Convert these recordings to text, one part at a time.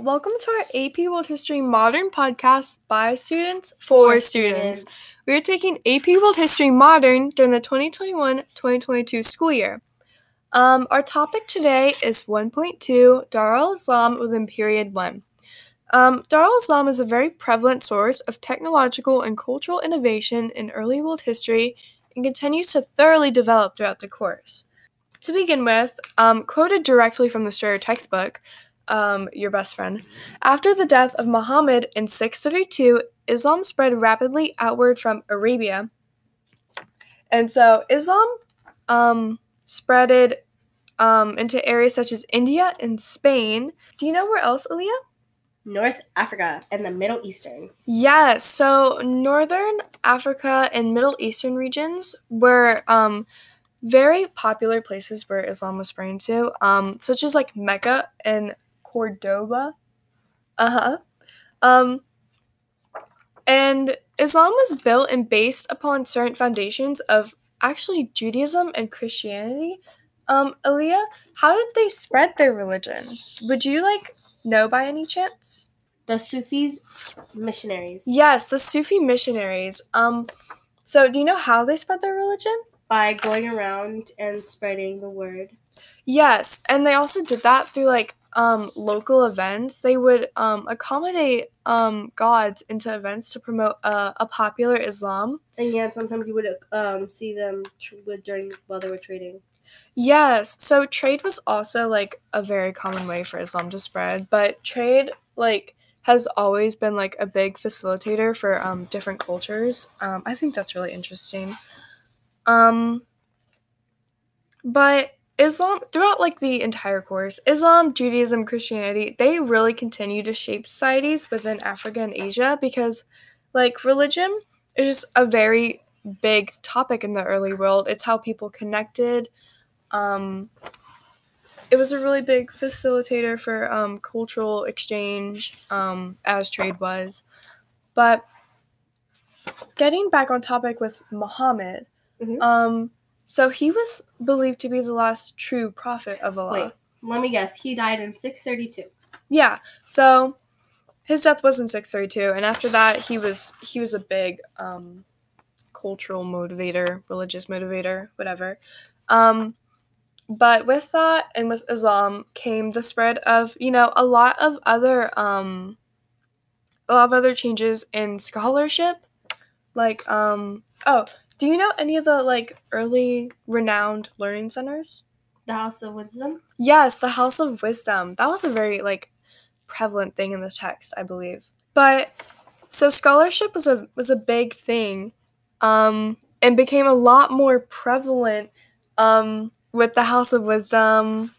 Welcome to our AP World History Modern podcast by students for, students. We are taking AP World History Modern during the 2021-2022 school year. Um, our topic today is 1.2 Dar al-Islam within period 1. Um, Dar al-Islam is a very prevalent source of technological and cultural innovation in early world history and continues to thoroughly develop throughout the course. To begin with, um, quoted directly from the Strayer textbook, um, your best friend. After the death of Muhammad in 632, Islam spread rapidly outward from Arabia. And so Islam um, spreaded um, into areas such as India and Spain. Do you know where else, Aliah? North Africa and the Middle Eastern. Yes, so Northern Africa and Middle Eastern regions were um, very popular places where Islam was spreading to, um, such as like Mecca and Cordoba. Uh huh. Um, and Islam was built and based upon certain foundations of actually Judaism and Christianity. Um, Aliah, how did they spread their religion? Would you like know by any chance? The Sufis missionaries. Yes, the Sufi missionaries. Um, so do you know how they spread their religion? By going around and spreading the word. Yes, and they also did that through like um, local events. They would um, accommodate um, gods into events to promote uh, a popular Islam. And yeah, sometimes you would um, see them tr- with, during while they were trading. Yes, so trade was also like a very common way for Islam to spread, but trade like has always been like a big facilitator for um, different cultures. Um, I think that's really interesting. Um, but Islam, throughout like the entire course, Islam, Judaism, Christianity, they really continue to shape societies within Africa and Asia because like religion is just a very big topic in the early world. It's how people connected. Um, it was a really big facilitator for um, cultural exchange, um, as trade was. But getting back on topic with Muhammad, Mhm. um, so he was believed to be the last true prophet of Allah. Wait, let me guess. He died in 632. Yeah. So his death was in 632 and after that he was he was a big um cultural motivator, religious motivator, whatever. Um but with that and with Islam came the spread of, you know, a lot of other um a lot of other changes in scholarship. Like um oh, do you know any of the like early renowned learning centers? The House of Wisdom. Yes, the House of Wisdom. That was a very like prevalent thing in the text, I believe. But so scholarship was a was a big thing, um, and became a lot more prevalent um, with the House of Wisdom.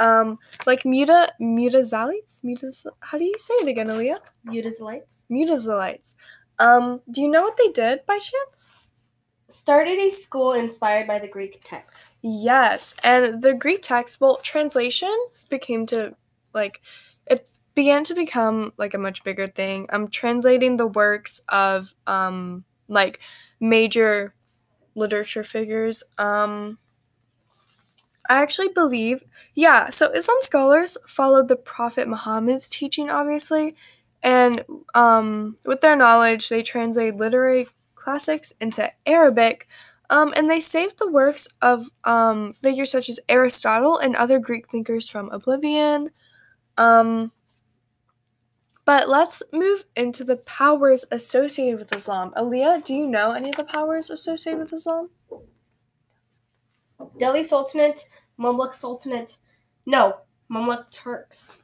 Um, like Muta Mutazalites, Mutas. How do you say it again, Aliah? Mutazilites. Mutazalites. Um, do you know what they did by chance? Started a school inspired by the Greek texts. Yes, and the Greek text, well, translation became to like it began to become like a much bigger thing. I'm translating the works of um like major literature figures. Um I actually believe, yeah, so Islam scholars followed the Prophet Muhammad's teaching obviously, and um with their knowledge, they translate literary classics into Arabic um, and they saved the works of um, figures such as Aristotle and other Greek thinkers from oblivion. Um, but let's move into the powers associated with Islam. Aliah, do you know any of the powers associated with Islam? Delhi Sultanate, Mamluk Sultanate. No, Mamluk Turks.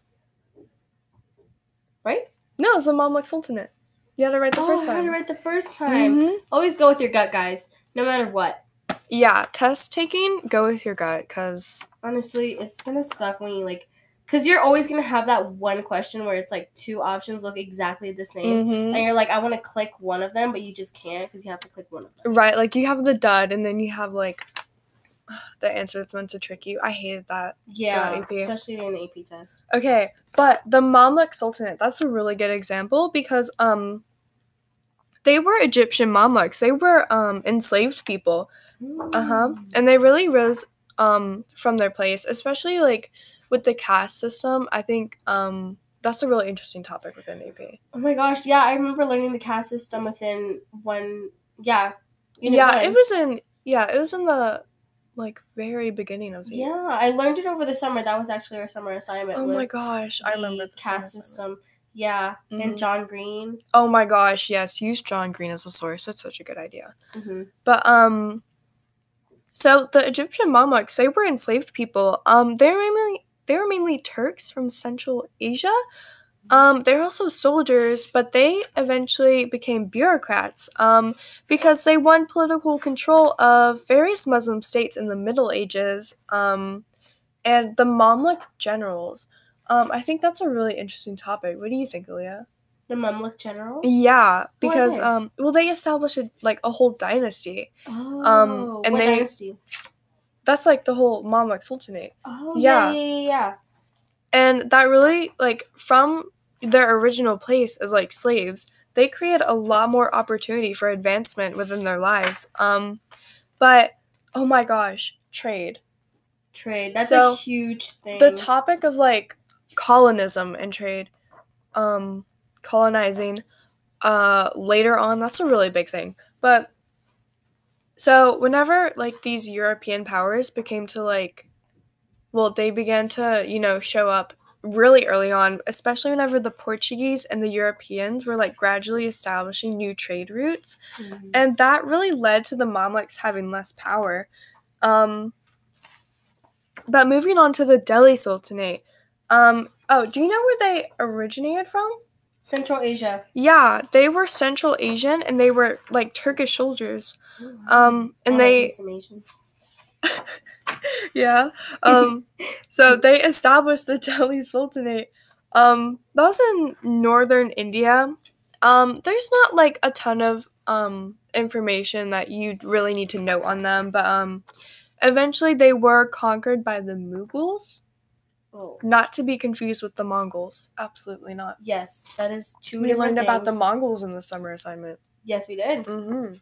Right? No, it's the Mamluk Sultanate. You had to write the oh, first I had time. right the first time. Mhm. Always go with your gut, guys. No matter what. Yeah, test taking, go with your gut, because Honestly, it's gonna suck when you like, cause you're always gonna have that one question where it's like two options look exactly the same, and you're like, I want to click one of them, but you just can't because you have to click one of them. right, like you have the dud, and then you have like the answer that's meant to trick you. I hated that. Yeah, AP. especially during the AP test. Okay, but the Mamluk Sultanate, that's a really good example because um they were Egyptian Mamluks. They were um enslaved people. Uh-huh. And they really rose um from their place, especially like with the caste system, I think um that's a really interesting topic within AP. Oh my gosh, yeah, I remember learning the caste system within one. Yeah. Yeah, one. it was in. Yeah, it was in the like very beginning of the yeah, year. I learned it over the summer. That was actually our summer assignment. Oh my gosh, I remember the caste system. Yeah, mm-hmm. and John Green. Oh my gosh, yes, use John Green as a source. That's such a good idea. Mm-hmm. But um, so the Egyptian Mamluks, they were enslaved people. Um, they're mainly they were mainly Turks from Central Asia. Um, they're also soldiers, but they eventually became bureaucrats um, because they won political control of various Muslim states in the Middle Ages. Um, and the Mamluk generals. Um, I think that's a really interesting topic. What do you think, Aliah? The Mamluk generals? Yeah, because um, well, they established a, like a whole dynasty. Oh, um, and what they, dynasty? That's like the whole Mamluk Sultanate. Oh, yeah, yeah, yeah, yeah. And that really like from their original place as like slaves, they create a lot more opportunity for advancement within their lives. Um, but oh my gosh, trade. Trade. That's so, a huge thing. The topic of like colonism and trade, um, colonizing, uh, later on, that's a really big thing. But so whenever like these European powers became to like, well, they began to you know show up really early on, especially whenever the Portuguese and the Europeans were like gradually establishing new trade routes. Mm-hmm. And that really led to the Mamluks having less power. Um, but moving on to the Delhi Sultanate. Um, oh, do you know where they originated from? Central Asia. Yeah, they were Central Asian and they were like Turkish soldiers. Um, and they. yeah. Um, so they established the Delhi Sultanate. Um, that was in northern India. Um, there's not like a ton of um, information that you really need to know on them, but um, eventually they were conquered by the Mughals. Oh. Not to be confused with the Mongols. Absolutely not. Yes, that is two. We learned things. about the Mongols in the summer assignment. Yes, we did. Mm-hmm.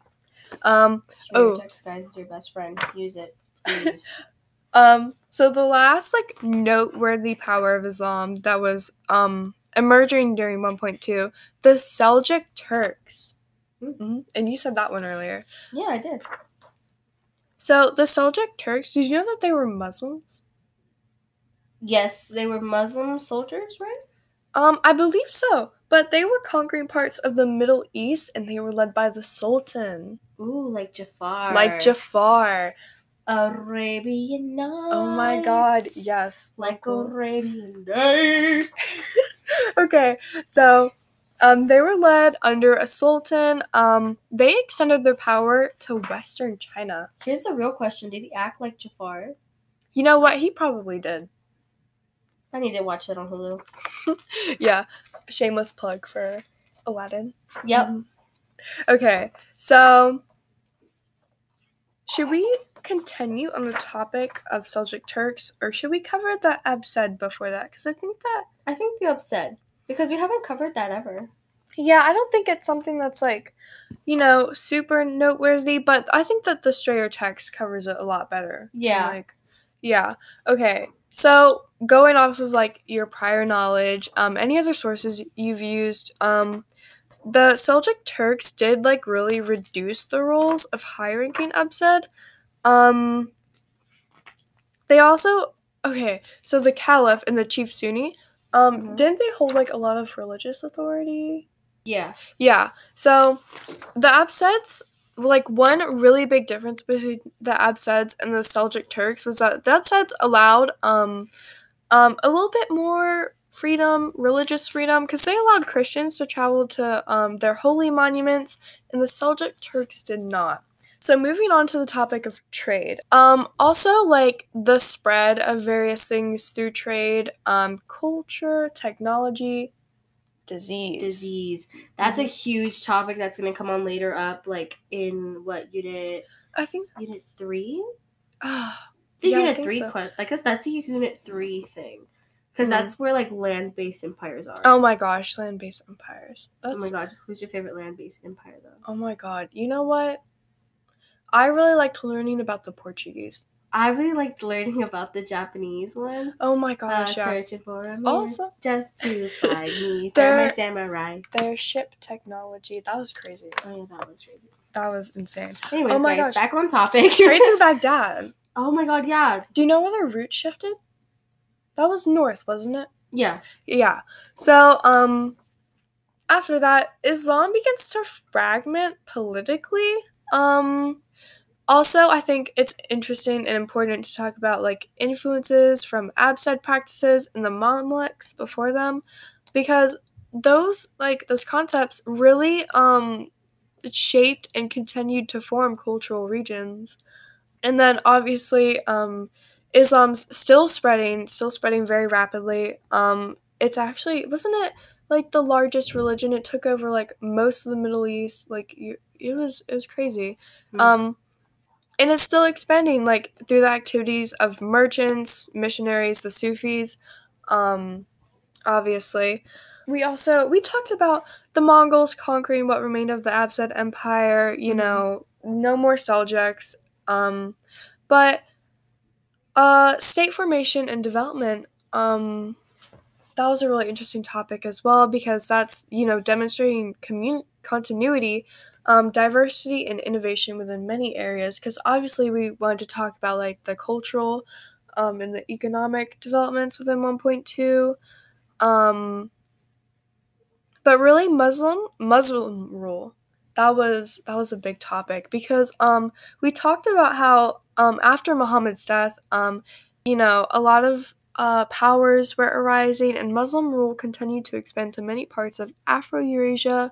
Um, oh, text, guys, is your best friend. Use it. um, so the last like noteworthy power of Islam that was um emerging during 1.2, the Seljuk Turks. Mm-hmm. And you said that one earlier. Yeah, I did. So the Seljuk Turks, did you know that they were Muslims? Yes, they were Muslim soldiers, right? Um, I believe so. But they were conquering parts of the Middle East and they were led by the Sultan. Ooh, like Jafar. Like Jafar. Arabian Nights. Oh my god, yes. Like Arabian Days. okay, so um, they were led under a sultan. Um, they extended their power to western China. Here's the real question Did he act like Jafar? You know what? He probably did. I need to watch that on Hulu. yeah, shameless plug for Aladdin. Yep. Um, okay, so should we continue on the topic of Seljuk Turks, or should we cover the Abbasid before that? Because I think that I think the Abbasid because we haven't covered that ever. Yeah, I don't think it's something that's like, you know, super noteworthy, but I think that the Strayer text covers it a lot better. Yeah. Like, yeah. Okay. So going off of like your prior knowledge, um, any other sources you've used, um, the Seljuk Turks did like really reduce the roles of high-ranking Abbasid. Um, they also okay, so the Caliph and the Chief Sunni, um, mm-hmm. didn't they hold like a lot of religious authority? Yeah. Yeah. So the Abbasids, like one really big difference between the Abbasids and the Seljuk Turks was that the Abbasids allowed um, um, a little bit more freedom, religious freedom, because they allowed Christians to travel to um, their holy monuments, and the Seljuk Turks did not. So moving on to the topic of trade. Um, also like the spread of various things through trade, um, culture, technology, disease. Disease. That's a huge topic that's gonna come on later up, like in what unit? I think unit three. Uh, it's yeah, unit three. So. like that's a unit three thing. Because mm-hmm. that's where like land based empires are. Oh my gosh, land based empires. That's... Oh my god, who's your favorite land based empire though? Oh my god, you know what? I really liked learning about the Portuguese. I really liked learning about the Japanese one. Oh my Uh, yeah. for a Also, just to find me. They're my samurai. their ship technology, that was crazy. Oh yeah, that was crazy. That was insane. Anyways, Oh my guys, gosh. back on topic. Straight through Baghdad. oh my god, yeah, Do you know where their route shifted? That was north, wasn't it? yeah. Yeah. So, um, after that, Islam begins to fragment politically. Um, also, I think it's interesting and important to talk about like influences from Abbasid practices and the Mamluks before them, because those like those concepts really um shaped and continued to form cultural regions. And then obviously, um, Islam's still spreading, still spreading very rapidly. Um, it's actually wasn't it like the largest religion? It took over like most of the Middle East. Like you, it was it was crazy. Mhm. Um, and it's still expanding like through the activities of merchants, missionaries, the Sufis. Um, obviously, we also we talked about the Mongols conquering what remained of the Abbasid Empire. You Mhm. know, no more Seljuks. Um, but uh, state formation and development. Um, that was a really interesting topic as well because that's you know demonstrating commun- continuity, um, diversity, and innovation within many areas. Because obviously we wanted to talk about like the cultural, um, and the economic developments within one point two. Um, but really Muslim Muslim rule that was that was a big topic because um we talked about how um after Muhammad's death um you know a lot of uh, powers were arising and Muslim rule continued to expand to many parts of Afro-Eurasia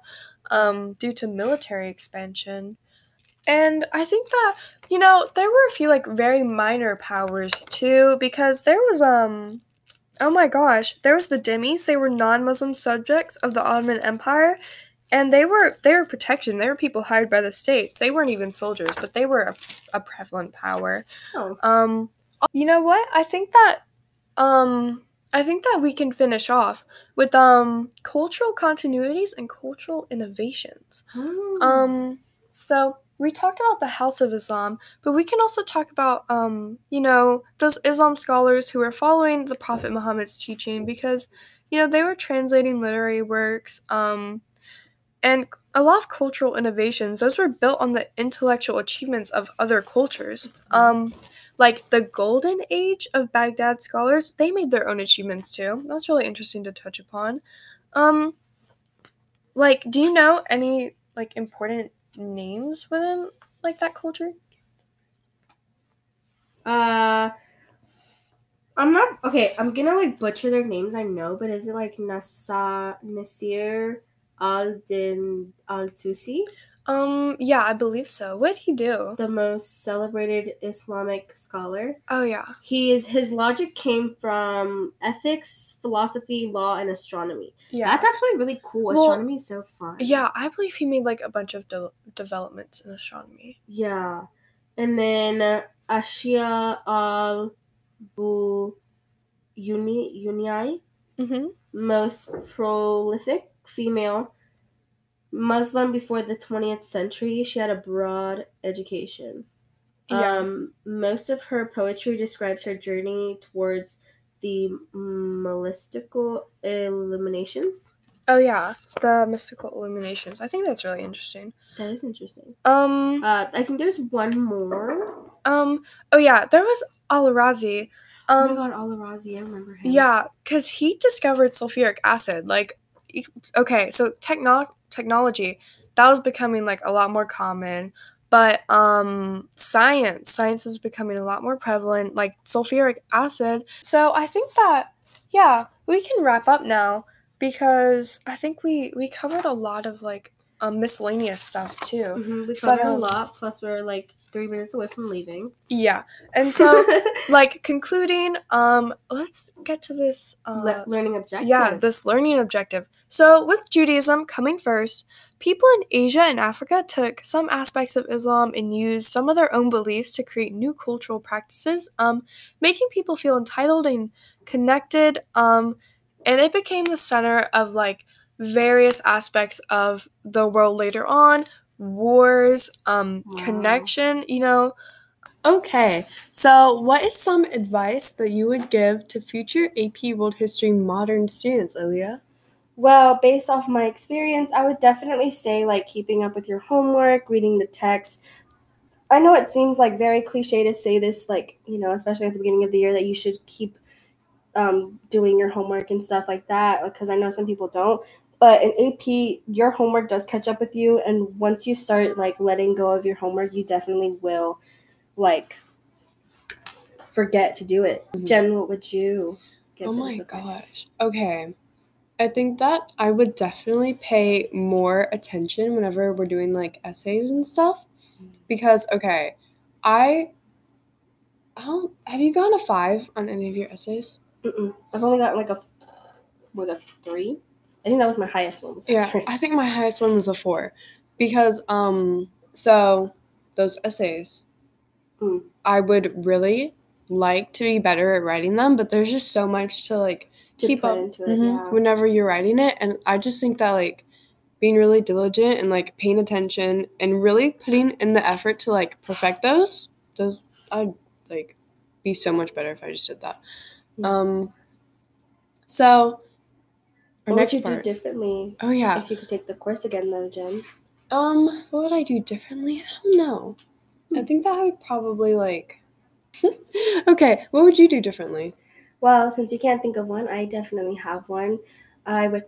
um, due to military expansion. And I think that you know there were a few like very minor powers too because there was um oh my gosh there was the Dhimmis they were non-Muslim subjects of the Ottoman Empire and they were they were protection. They were people hired by the states. They weren't even soldiers but they were a, a prevalent power. Oh, um you know what? I think that um i think that we can finish off with um cultural continuities and cultural innovations Hmm. um so we talked about the house of islam but we can also talk about um you know those islam scholars who were following the prophet muhammad's teaching because you know they were translating literary works um and a lot of cultural innovations those were built on the intellectual achievements of other cultures um like the golden age of baghdad scholars they made their own achievements too that's really interesting to touch upon um like do you know any like important names within like that culture Uh, I'm not okay. I'm gonna like butcher their names. I know, but is it like Nasa Nasir Al Din Al Tusi, um yeah i believe so what did he do the most celebrated Islamic scholar? oh yeah He is his logic came from ethics, philosophy, law, and astronomy. yeah That's actually really cool. Well, Astronomy is so fun. yeah i believe he made like a bunch of de- developments in astronomy Yeah. And then uh, Ashia al Bu Uni mm-hmm most prolific female Muslim before the 20th century. She had a broad education. yeah Um, most of her poetry describes her journey towards the mystical illuminations. Oh yeah, the mystical illuminations. I think that's really interesting. That is interesting. Um, Uh, I think there's one more. um. Oh yeah, there was Al-Razi. oh Um, my god, Al-Razi, I remember him. yeah, because he discovered sulfuric acid. Like, okay, so techno- technology that was becoming like a lot more common, but um, science, science is becoming a lot more prevalent. Like sulfuric acid. So I think that yeah, we can wrap up now because I think we we covered a lot of like um, miscellaneous stuff too. Mhm, we But, covered a um, lot. Plus, we're like three minutes away from leaving. Yeah, and so like concluding, um, let's get to this. Uh, Le- learning objective. yeah, this learning objective. So with Judaism coming first, people in Asia and Africa took some aspects of Islam and used some of their own beliefs to create new cultural practices, um, making people feel entitled and connected. Um, and it became the center of like various aspects of the world later on, wars, um, Wow. connection. You know, Okay, so what is some advice that you would give to future AP World History Modern students, Aliah? Well, based off my experience, I would definitely say like keeping up with your homework, reading the text. I know it seems like very cliche to say this, like, you know, especially at the beginning of the year, that you should keep um, doing your homework and stuff like that, because I know some people don't. But in AP, your homework does catch up with you. And once you start like letting go of your homework, you definitely will like forget to do it. Mm-hmm. Jen, what would you give? Oh my gosh. Okay. I think that I would definitely pay more attention whenever we're doing like essays and stuff. Mm-hmm. Because okay, I have you gotten a five on any of your essays? Mm-mm. I've only gotten like a like a three. I think that was my highest one. yeah, three. I think my highest one was a four, because um, so those essays Mm. I would really like to be better at writing them, but there's just so much to like to keep up into it, mm-hmm, yeah. whenever you're writing it. And I just think that like being really diligent and like paying attention and really putting in the effort to like perfect those, those I'd like be so much better if I just did that. Mm. Um so what would you part. do differently? Oh yeah. If you could take the course again though, Jen. Um, what would I do differently? I don't know. I think that I would probably like. okay, what would you do differently? Well, since you can't think of one, I definitely have one. I would.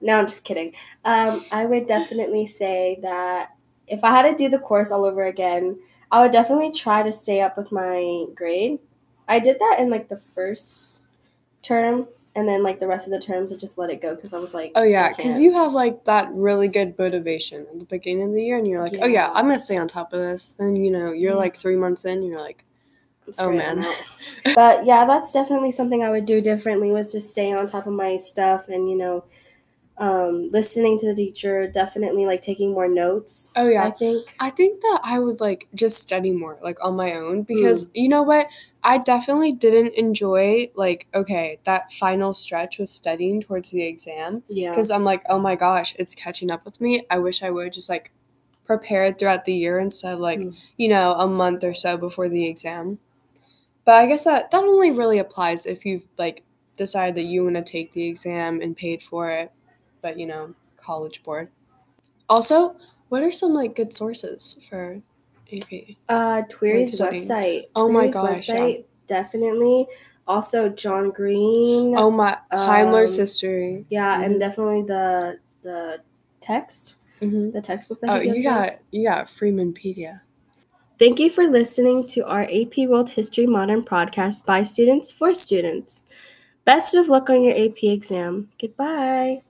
No, I'm just kidding. Um, I would definitely say that if I had to do the course all over again, I would definitely try to stay up with my grade. I did that in like the first term and then like the rest of the terms I just let it go because I was like, oh yeah, because you have like that really good motivation at the beginning of the year, and you're like, oh, yeah. oh yeah, I'm gonna stay on top of this. And you know, you're like three months in, you're like, oh man. but yeah, that's definitely something I would do differently. Was just stay on top of my stuff and you know um, listening to the teacher, definitely like taking more notes. Oh yeah, I think I think that I would like just study more like on my own because mm. you know what I definitely didn't enjoy like okay that final stretch with studying towards the exam. Yeah, because I'm like oh my gosh it's catching up with me. I wish I would just like prepare throughout the year instead of like mm. you know a month or so before the exam. But I guess that that only really applies if you've like decided that you want to take the exam and paid for it but you know, college board. Also, what are some like good sources for AP? Uh, Tweery's like website. Oh my gosh, website, yeah. definitely. Also, John Green. Oh my, Heimler's um, history. Yeah, mm-hmm. and definitely the the text, mm-hmm. the textbook that oh, you got us. you got Freemanpedia. Thank you for listening to our AP World History Modern podcast by students for students. Best of luck on your AP exam. Goodbye.